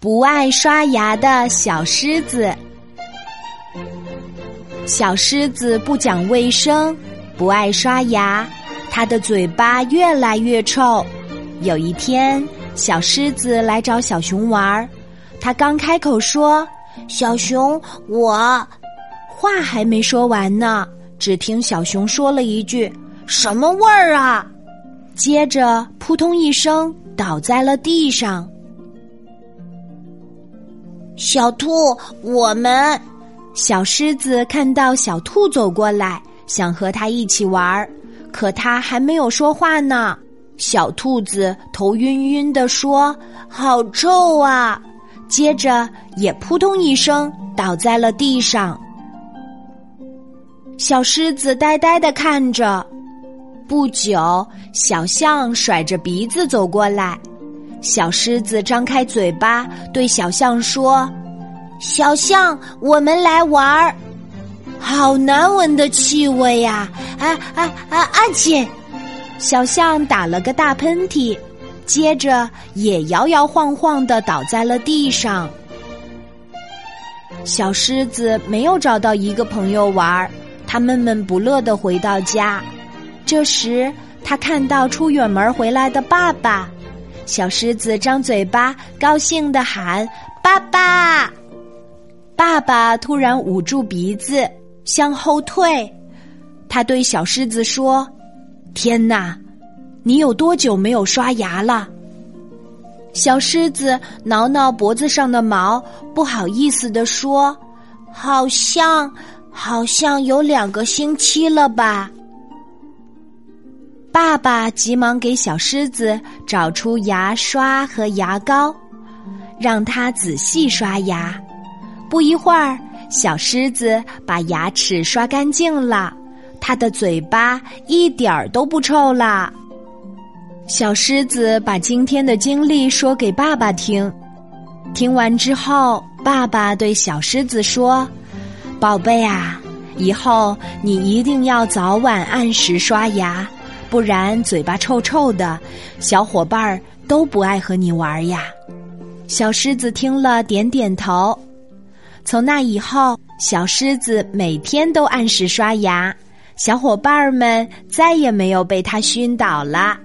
不爱刷牙的小狮子。小狮子不讲卫生，不爱刷牙，它的嘴巴越来越臭。有一天，小狮子来找小熊玩儿，它刚开口说：“小熊，我……”话还没说完呢，只听小熊说了一句：“什么味儿啊？”接着扑通一声倒在了地上。小兔，我们小狮子看到小兔走过来，想和它一起玩儿，可它还没有说话呢。小兔子头晕晕的说：“好臭啊！”接着也扑通一声倒在了地上。小狮子呆呆的看着。不久，小象甩着鼻子走过来。小狮子张开嘴巴对小象说：“小象，我们来玩儿。”好难闻的气味呀！啊啊啊！阿姐，小象打了个大喷嚏，接着也摇摇晃晃的倒在了地上。小狮子没有找到一个朋友玩儿，他闷闷不乐的回到家。这时，他看到出远门回来的爸爸。小狮子张嘴巴，高兴的喊：“爸爸！”爸爸突然捂住鼻子，向后退。他对小狮子说：“天哪，你有多久没有刷牙了？”小狮子挠挠脖子上的毛，不好意思地说：“好像，好像有两个星期了吧。”爸爸急忙给小狮子找出牙刷和牙膏，让它仔细刷牙。不一会儿，小狮子把牙齿刷干净了，它的嘴巴一点儿都不臭了。小狮子把今天的经历说给爸爸听，听完之后，爸爸对小狮子说：“宝贝啊，以后你一定要早晚按时刷牙。”不然嘴巴臭臭的，小伙伴儿都不爱和你玩呀。小狮子听了点点头。从那以后，小狮子每天都按时刷牙，小伙伴们再也没有被它熏倒了。